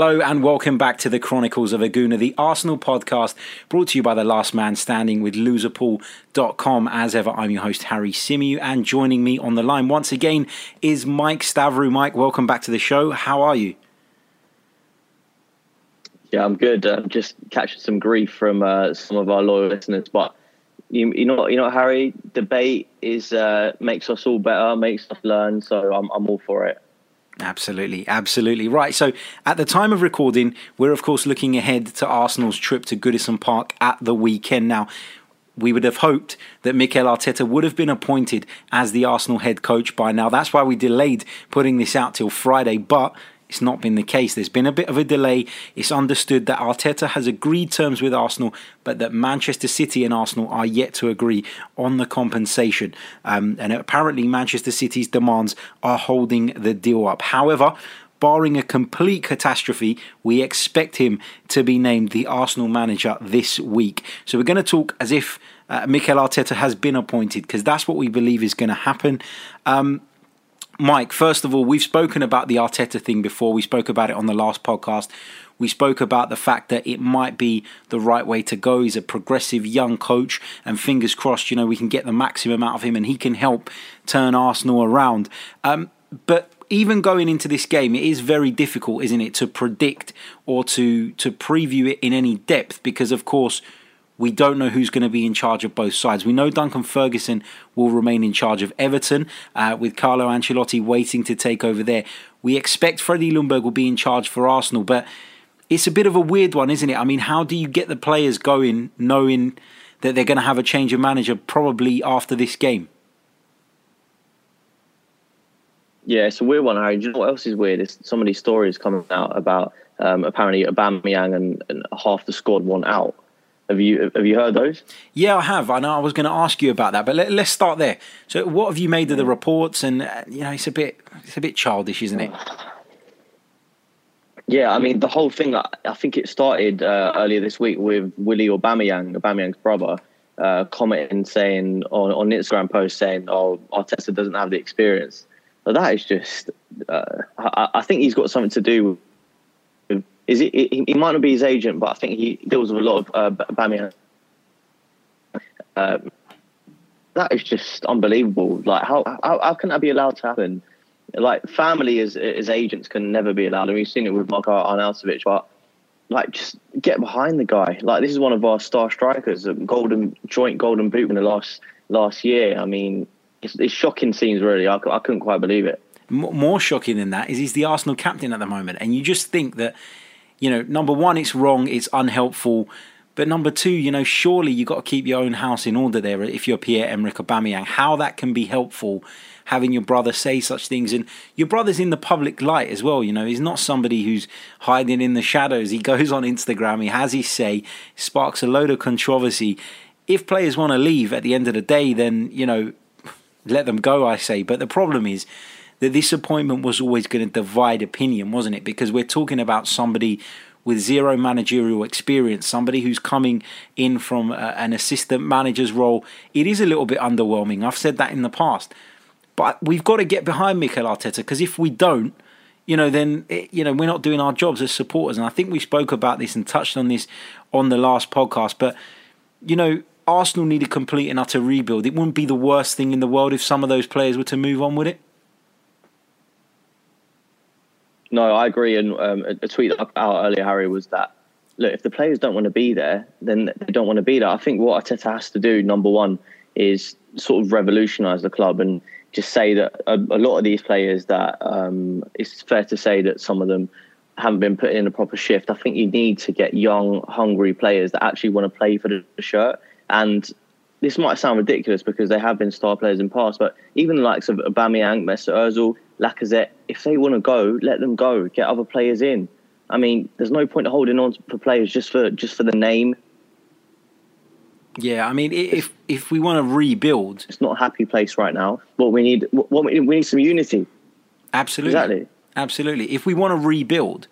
Hello and welcome back to the Chronicles of a Gooner, the Arsenal podcast brought to you by the last man standing with loserpool.com. As ever, I'm your host, Harry Symeou, and joining me on the line once again is Mike Stavrou. Mike, welcome back to the show. How are you? Yeah, I'm good. I'm just catching some grief from uh, some of our loyal listeners, but you, you know, you know, Harry, debate is uh, makes us all better, makes us learn. So I'm, I'm all for it. Absolutely, absolutely. Right. So at the time of recording, we're of course looking ahead to Arsenal's trip to Goodison Park at the weekend. Now, we would have hoped that Mikel Arteta would have been appointed as the Arsenal head coach by now. That's why we delayed putting this out till Friday. But it's not been the case. There's been a bit of a delay. It's understood that Arteta has agreed terms with Arsenal, but that Manchester City and Arsenal are yet to agree on the compensation. Um, and apparently, Manchester City's demands are holding the deal up. However, barring a complete catastrophe, we expect him to be named the Arsenal manager this week. So we're going to talk as if uh, Mikel Arteta has been appointed because that's what we believe is going to happen. Um, Mike, first of all, we've spoken about the Arteta thing before. We spoke about it on the last podcast. We spoke about the fact that it might be the right way to go. He's a progressive young coach, and fingers crossed, you know, we can get the maximum out of him and he can help turn Arsenal around. Um, but even going into this game, it is very difficult, isn't it, to predict or to to preview it in any depth because, of course, we don't know who's going to be in charge of both sides. We know Duncan Ferguson will remain in charge of Everton, uh, with Carlo Ancelotti waiting to take over there. We expect Freddie Ljungberg will be in charge for Arsenal, but it's a bit of a weird one, isn't it? I mean, how do you get the players going knowing that they're going to have a change of manager probably after this game? Yeah, it's a weird one, Harry. Do you know what else is weird? Is some of these stories coming out about um, apparently Aubameyang and, and half the squad want out. Have you have you heard those? Yeah, I have. I know I was going to ask you about that, but let, us start there. So, what have you made of the reports? And uh, you know, it's a bit it's a bit childish, isn't it? Yeah, I mean, the whole thing. I think it started uh, earlier this week with Willy Aubameyang, Aubameyang's brother, uh, commenting saying on on Instagram post saying, "Oh, Arteta doesn't have the experience." But that is just. Uh, I, I think he's got something to do with is it, he, might not be his agent, but I think he deals with a lot of uh, Bamian. Um, that is just unbelievable. Like, how, how how can that be allowed to happen? Like, family as as agents can never be allowed. Mean, we've seen it with Marko Arnautovic, but like, just get behind the guy. Like, this is one of our star strikers, a golden joint golden boot in the last last year. I mean, it's, it's shocking scenes. Really, I, I couldn't quite believe it. More shocking than that is he's the Arsenal captain at the moment, and you just think that you know, number one, it's wrong, it's unhelpful. But number two, you know, surely you've got to keep your own house in order there if you're Pierre-Emerick Aubameyang. How that can be helpful, having your brother say such things. And your brother's in the public light as well, you know. He's not somebody who's hiding in the shadows. He goes on Instagram, he has his say, sparks a load of controversy. If players want to leave at the end of the day, then, you know, let them go, I say. But the problem is that this appointment was always going to divide opinion, wasn't it? Because we're talking about somebody with zero managerial experience, somebody who's coming in from uh, an assistant manager's role. It is a little bit underwhelming. I've said that in the past. But we've got to get behind Mikel Arteta because if we don't, you know, then it, you know we're not doing our jobs as supporters. And I think we spoke about this and touched on this on the last podcast. But you know, Arsenal need a complete and utter rebuild. It wouldn't be the worst thing in the world if some of those players were to move on with it. No, I agree. And um, a tweet out earlier, Harry, was that look, if the players don't want to be there, then they don't want to be there. I think what Arteta has to do, number one, is sort of revolutionise the club and just say that a, a lot of these players that um, it's fair to say that some of them haven't been put in a proper shift. I think you need to get young, hungry players that actually want to play for the shirt. And this might sound ridiculous because they have been star players in past, but even the likes of Aubameyang, Mesut Ozil, Lacazette, if they want to go, let them go. Get other players in. I mean, there's no point holding on for players just for just for the name. Yeah, I mean, if if we want to rebuild, it's not a happy place right now. What we need, what we need, we need some unity. Absolutely, exactly, absolutely. If we want to rebuild,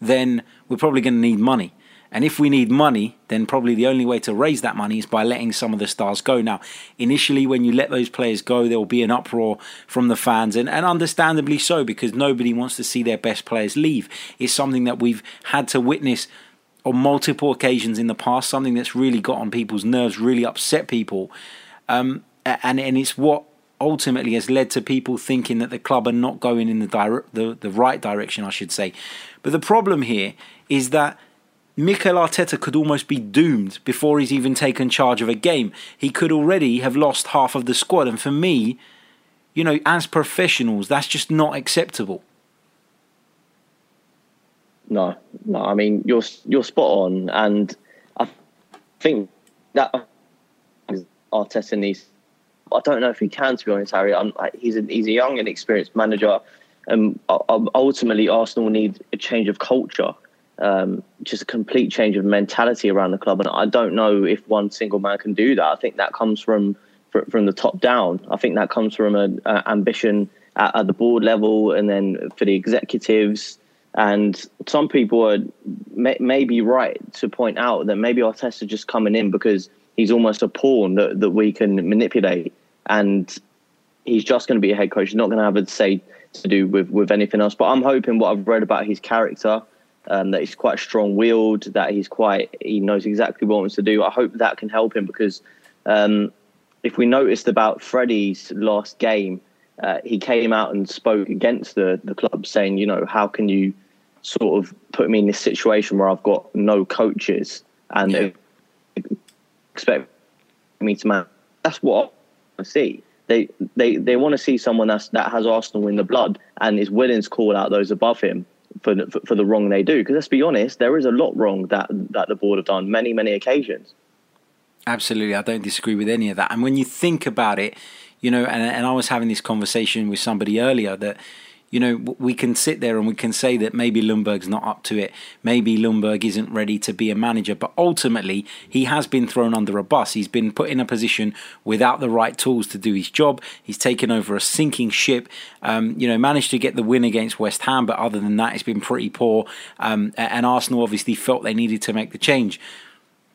then we're probably going to need money. And if we need money, then probably the only way to raise that money is by letting some of the stars go. Now, initially, when you let those players go, there will be an uproar from the fans, and, and understandably so, because nobody wants to see their best players leave. It's something that we've had to witness on multiple occasions in the past, something that's really got on people's nerves, really upset people. Um, and, and it's what ultimately has led to people thinking that the club are not going in the, dire- the, the right direction, I should say. But the problem here is that Mikel Arteta could almost be doomed before he's even taken charge of a game. He could already have lost half of the squad. And for me, you know, as professionals, that's just not acceptable. No, no. I mean, you're you're spot on, and I think that Arteta needs. I don't know if he can, to be honest, Harry. I'm, he's a he's a young and experienced manager, and uh, ultimately Arsenal need a change of culture um, just a complete change of mentality around the club. And I don't know if one single man can do that. I think that comes from from the top down. I think that comes from an ambition at, at, the board level, and then for the executives. And some people are may, may be right to point out that maybe Arteta just coming in because he's almost a pawn that, that we can manipulate, and he's just going to be a head coach. He's not going to have a say to do with with anything else. But I'm hoping what I've read about his character um, that he's quite strong willed, that he's quite, he knows exactly what he wants to do. I hope that can help him because um, if we noticed about Freddie's last game, uh, he came out and spoke against the, the club saying, you know, how can you sort of put me in this situation where I've got no coaches and yeah. expect me to manage. That's what I see. They they they want to see someone that's that has Arsenal in the blood and is willing to call out those above him for, for, for the wrong they do. Because let's be honest, there is a lot wrong that that the board have done many many occasions. Absolutely, I don't disagree with any of that. And when you think about it, you know, and and I was having this conversation with somebody earlier that you know, we can sit there and we can say that maybe Ljungberg's not up to it. Maybe Lundberg isn't ready to be a manager. But ultimately, he has been thrown under a bus. He's been put in a position without the right tools to do his job. He's taken over a sinking ship. Um, you know, managed to get the win against West Ham, but other than that, it's been pretty poor. Um, and Arsenal obviously felt they needed to make the change.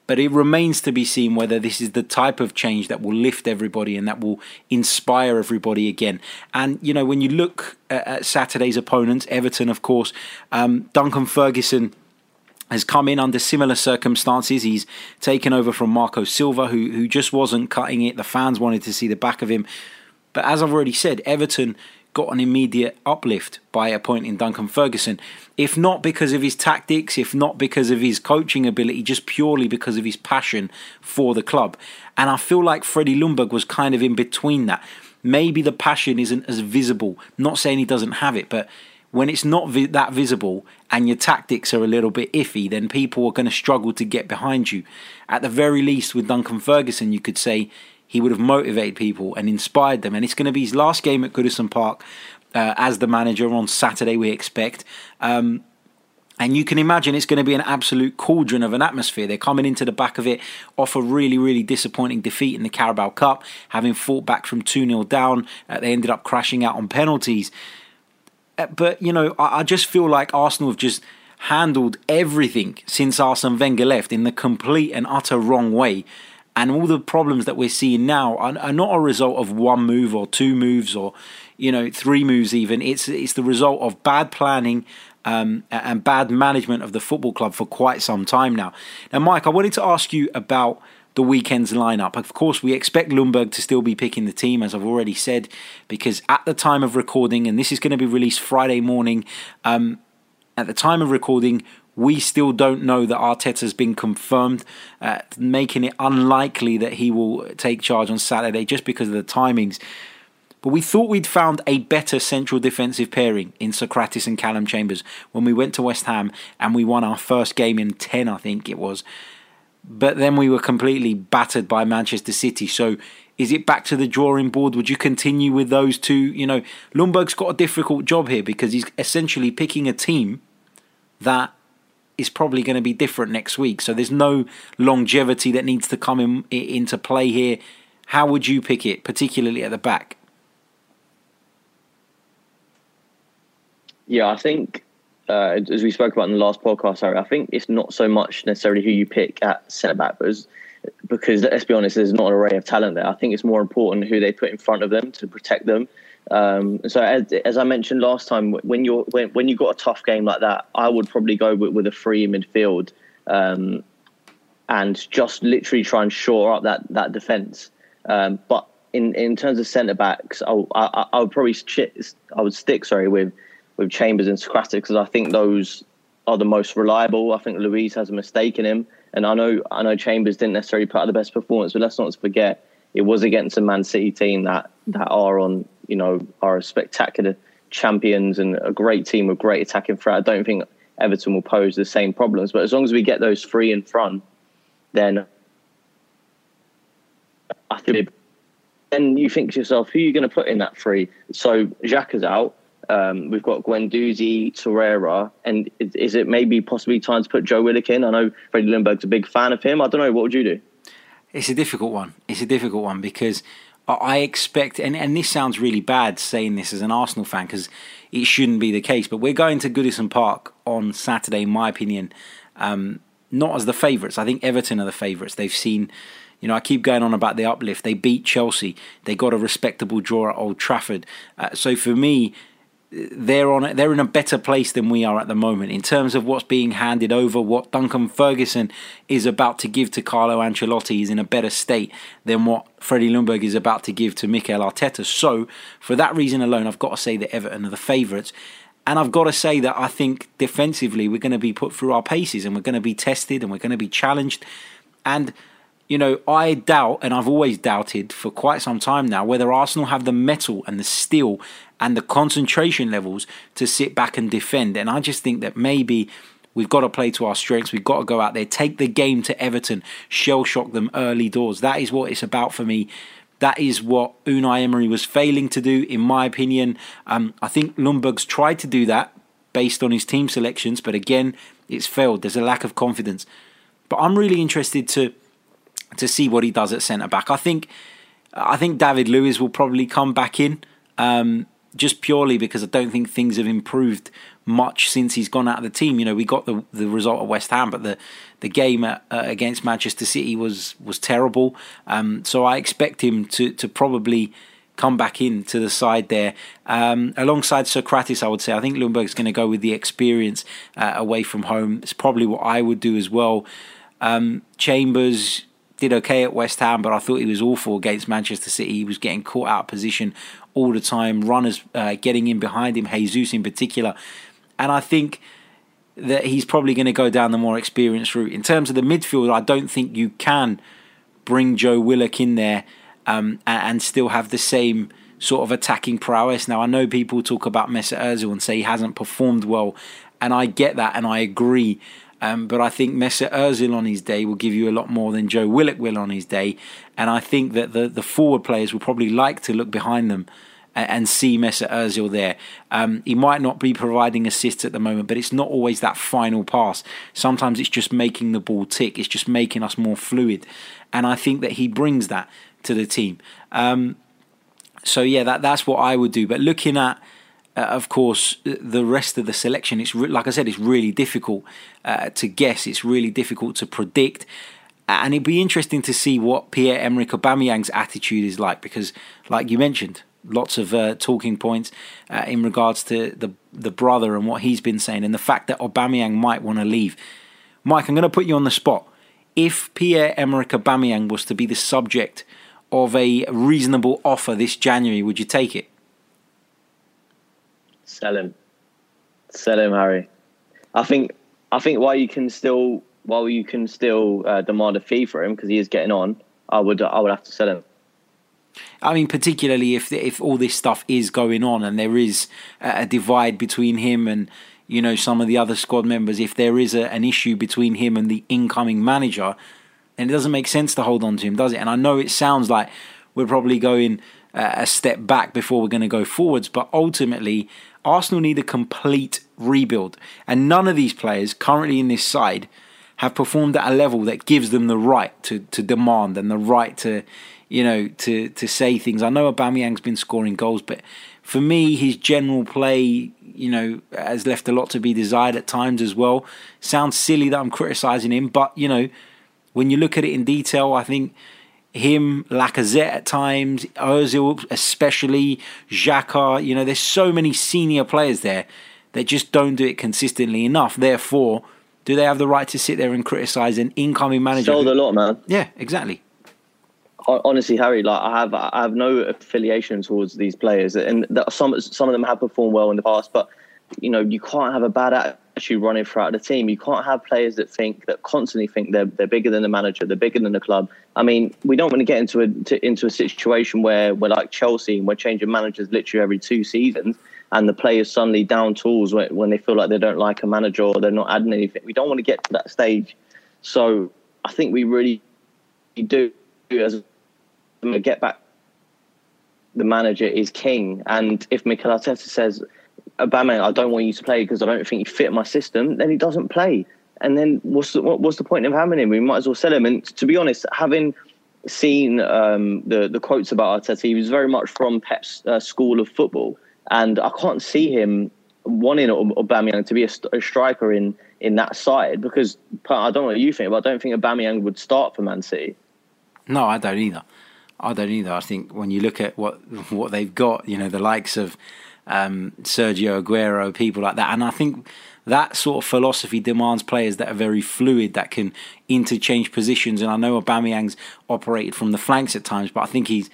But it remains to be seen whether this is the type of change that will lift everybody and that will inspire everybody again. And, you know, when you look at, Saturday's opponents, Everton, of course, um, Duncan Ferguson has come in under similar circumstances. He's taken over from Marco Silva, who who just wasn't cutting it. The fans wanted to see the back of him. But as I've already said, Everton got an immediate uplift by appointing Duncan Ferguson. If not because of his tactics, if not because of his coaching ability, just purely because of his passion for the club. And I feel like Freddie Ljungberg was kind of in between that. Maybe the passion isn't as visible. not saying he doesn't have it, but when it's not vi- that visible and your tactics are a little bit iffy, then people are going to struggle to get behind you. At the very least, with Duncan Ferguson, you could say he would have motivated people and inspired them. And it's going to be his last game at Goodison Park uh, as the manager on Saturday, we expect. Um, and you can imagine it's going to be an absolute cauldron of an atmosphere. They're coming into the back of it off a really, really disappointing defeat in the Carabao Cup, having fought back from 2 0 down. Uh, they ended up crashing out on penalties. Uh, but, you know, I, I just feel like Arsenal have just handled everything since Arsene Wenger left in the complete and utter wrong way and all the problems that we're seeing now are, are, not a result of one move or two moves or you know three moves even it's it's the result of bad planning um, and bad management of the football club for quite some time now now mike i wanted to ask you about the weekend's lineup. Of course, we expect Ljungberg to still be picking the team, as I've already said, because at the time of recording, and this is going to be released Friday morning, um, at the time of recording, we still don't know that Arteta's been confirmed, uh, making it unlikely that he will take charge on Saturday just because of the timings. But we thought we'd found a better central defensive pairing in Sokratis and Callum Chambers when we went to West Ham and we won our first game in 10, I think it was. But then we were completely battered by Manchester City. So is it back to the drawing board? Would you continue with those two? You know, Ljungberg's got a difficult job here because he's essentially picking a team that is probably going to be different next week. So there's no longevity that needs to come in, into play here. How would you pick it, particularly at the back? Yeah, I think uh, as we spoke about in the last podcast, Harry, I think it's not so much necessarily who you pick at centre back, but because let's be honest, there's not an array of talent there. I think it's more important who they put in front of them to protect them. Um, so as, as, I mentioned last time, when you're when, when you got a tough game like that, I would probably go with, with a free midfield um, and just literally try and shore up that that defence. Um, but in, in terms of centre backs, I, I, I would probably I would stick sorry with with Chambers and Sokratis because I think those are the most reliable. I think Luiz has a mistake in him, and I know I know Chambers didn't necessarily put out the best performance, but let's not forget it was against a Man City team that that are on you know are spectacular champions and a great team with great attacking threat. I don't think Everton will pose the same problems, but as long as we get those three in front, then I think. Then you think to yourself, who are you going to put in that three? So Xhaka's out. Um, we've got Guendouzi, Torreira, and is, is, it maybe possibly time to put Joe Willock in? I know Freddie Ljungberg's a big fan of him. I don't know. What would you do? It's a difficult one. It's a difficult one because I expect, and, and this sounds really bad saying this as an Arsenal fan because it shouldn't be the case, but we're going to Goodison Park on Saturday, in my opinion, um, not as the favourites. I think Everton are the favourites. They've seen, you know, I keep going on about the uplift. They beat Chelsea. They got a respectable draw at Old Trafford. Uh, so for me, they're on they're in a better place than we are at the moment. In terms of what's being handed over what Duncan Ferguson is about to give to Carlo Ancelotti is in a better state than what Freddie Ljungberg is about to give to Mikel Arteta. So for that reason alone I've got to say that Everton are the favourites. And I've got to say that I think defensively we're going to be put through our paces and we're going to be tested and we're going to be challenged. And you know, I doubt, and I've always doubted for quite some time now, whether Arsenal have the mettle and the steel and the concentration levels to sit back and defend. And I just think that maybe we've got to play to our strengths. We've got to go out there, take the game to Everton, shell shock them early doors. That is what it's about for me. That is what Unai Emery was failing to do, in my opinion. Um, I think Ljungberg's tried to do that based on his team selections, but again, it's failed. There's a lack of confidence. But I'm really interested to to see what he does at centre back. I think I think David Luiz will probably come back in. Um, just purely because I don't think things have improved much since he's gone out of the team. You know, we got the the result at West Ham, but the the game at, uh, against Manchester City was was terrible. Um, so I expect him to to probably come back in to the side there um, alongside Sokratis. I would say I think Ljungberg's going to go with the experience uh, away from home. It's probably what I would do as well. Um, Chambers did okay at West Ham, but I thought he was awful against Manchester City. He was getting caught out of position all the time, runners uh, getting in behind him, Jesus in particular. And I think that he's probably going to go down the more experienced route. In terms of the midfield, I don't think you can bring Joe Willock in there um, and, still have the same sort of attacking prowess. Now, I know people talk about Mesut Ozil and say he hasn't performed well, and I get that and I agree. Um, but I think Mesut Ozil on his day will give you a lot more than Joe Willock will on his day. And I think that the, the forward players will probably like to look behind them and, and see Mesut Ozil there. Um, he might not be providing assists at the moment, but it's not always that final pass. Sometimes it's just making the ball tick. It's just making us more fluid. And I think that he brings that to the team. Um, so yeah, that that's what I would do. But looking at uh, of course, the rest of the selection, it's re- like I said, it's really difficult uh, to guess. It's really difficult to predict. And it'd be interesting to see what Pierre Emerick Aubameyang's attitude is like, because, like you mentioned, lots of uh, talking points uh, in regards to the the brother and what he's been saying, and the fact that Aubameyang might want to leave. Mike, I'm going to put you on the spot. If Pierre Emerick Aubameyang was to be the subject of a reasonable offer this January, would you take it? Sell him. Sell him, Harry. I think I think while you can still while you can still uh, demand a fee for him because he is getting on, I would I would have to sell him. I mean, particularly if if all this stuff is going on and there is a divide between him and you know some of the other squad members, if there is a, an issue between him and the incoming manager, then it doesn't make sense to hold on to him, does it? And I know it sounds like we're probably going a step back before we're going to go forwards, but ultimately Arsenal need a complete rebuild, and none of these players currently in this side have performed at a level that gives them the right to to demand and the right to you know to to say things. I know Aubameyang's been scoring goals, but for me, his general play you know, has left a lot to be desired at times as well. Sounds silly that I'm criticising him, but you know, when you look at it in detail, I think him, Lacazette at times, Ozil especially, Xhaka, you know, there's so many senior players there that just don't do it consistently enough. Therefore, do they have the right to sit there and criticise an incoming manager? Sold a lot, man. Yeah, exactly honestly, Harry, like I have, I have no affiliation towards these players, and some some of them have performed well in the past. But you know, you can't have a bad attitude running throughout the team. You can't have players that think that constantly think they're they're bigger than the manager, they're bigger than the club. I mean, we don't want to get into a to, into a situation where we're like Chelsea and we're changing managers literally every two seasons. And the players suddenly down tools when, when they feel like they don't like a manager or they're not adding anything. We don't want to get to that stage. So I think we really do as get back. The manager is king, and if Mikel Arteta says, "Aubameyang, I don't want you to play because I don't think you fit my system," then he doesn't play. And then what's the, what, what's the point of having him? We might as well sell him. And to be honest, having seen um, the the quotes about Arteta, he was very much from Pep's uh, school of football, and I can't see him wanting Aubameyang to be a, a, striker in in that side because I don't know what you think, but I don't think Aubameyang would start for Man City. No, I don't either. I don't either. I think when you look at what what they've got, you know, the likes of um, Sergio Aguero, people like that, and I think that sort of philosophy demands players that are very fluid, that can interchange positions. And I know Aubameyang's operated from the flanks at times, but I think he's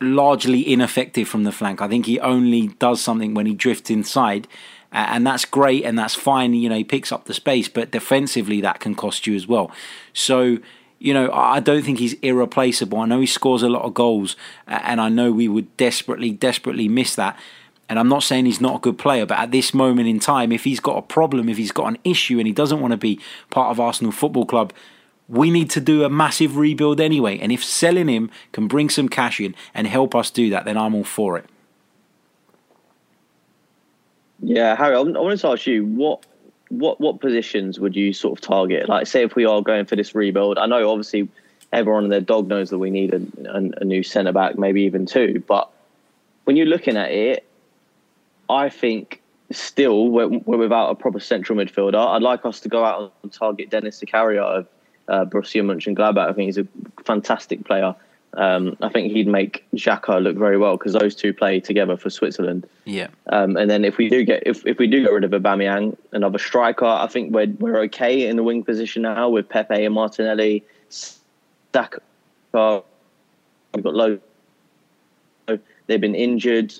largely ineffective from the flank. I think he only does something when he drifts inside. And that's great and that's fine. You know, he picks up the space, but defensively, that can cost you as well. So, you know, I don't think he's irreplaceable. I know he scores a lot of goals, and I know we would desperately, desperately miss that. And I'm not saying he's not a good player, but at this moment in time, if he's got a problem, if he's got an issue, and he doesn't want to be part of Arsenal Football Club, we need to do a massive rebuild anyway. And if selling him can bring some cash in and help us do that, then I'm all for it. Yeah, Harry, I wanted to ask you what what what positions would you sort of target? Like, say if we are going for this rebuild, I know obviously everyone and their dog knows that we need a, a, a new centre back, maybe even two. But when you're looking at it, I think still we're, we're without a proper central midfielder. I'd like us to go out and target Denis Zakaria of uh, Borussia Mönchengladbach. I think he's a fantastic player. Um, I think he'd make Xhaka look very well because those two play together for Switzerland. Yeah. Um, and then if we do get if, if we do get rid of Aubameyang, another striker, I think we're we're okay in the wing position now with Pepe and Martinelli. Saka, we've got low. They've been injured.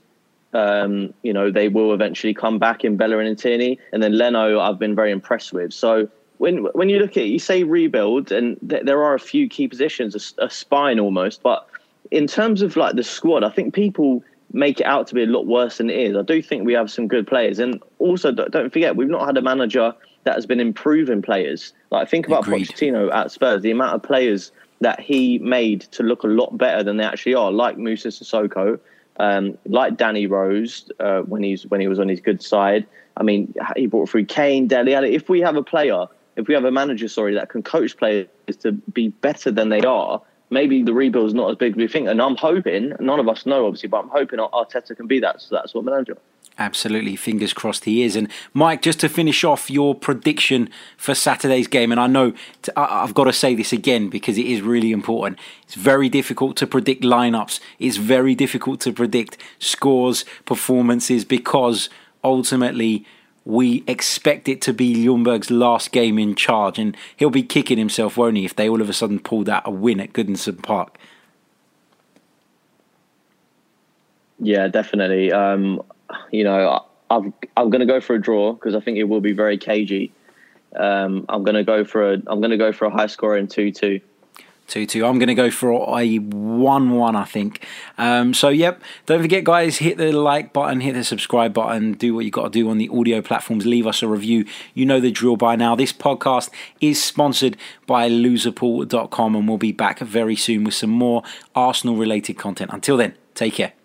Um, you know they will eventually come back in Bellerin and Tierney, and then Leno. I've been very impressed with. So when when you look at it, you say rebuild, and th- there are a few key positions, a, a, spine almost. But in terms of like the squad, I think people make it out to be a lot worse than it is. I do think we have some good players, and also don't forget we've not had a manager that has been improving players. Like think about Agreed. Pochettino at Spurs, the amount of players that he made to look a lot better than they actually are, like Moussa Sissoko. Um, like Danny Rose uh, when he's when he was on his good side. I mean, he brought through Kane, Dele Alli. If we have a player if we have a manager, sorry, that can coach players to be better than they are, maybe the rebuild is not as big as we think. And I'm hoping, none of us know obviously, but I'm hoping Arteta can be that, so that's what manager. Absolutely, fingers crossed he is. And Mike, just to finish off your prediction for Saturday's game, and I know I've got to say this again because it is really important. It's very difficult to predict lineups. It's very difficult to predict scores, performances because ultimately we expect it to be Ljungberg's last game in charge, and he'll be kicking himself, won't he, if they all of a sudden pulled out a win at Goodison Park? Yeah, definitely. Um, you know, I've, I'm going to go for a draw because I think it will be very cagey. Um, I'm going to go for a I'm going to go for a high score in two two. 2 2. I'm going to go for a 1 1, I think. Um, so, yep, don't forget, guys, hit the like button, hit the subscribe button, do what you got to do on the audio platforms, leave us a review. You know the drill by now. This podcast is sponsored by loserpool.com, and we'll be back very soon with some more Arsenal related content. Until then, take care.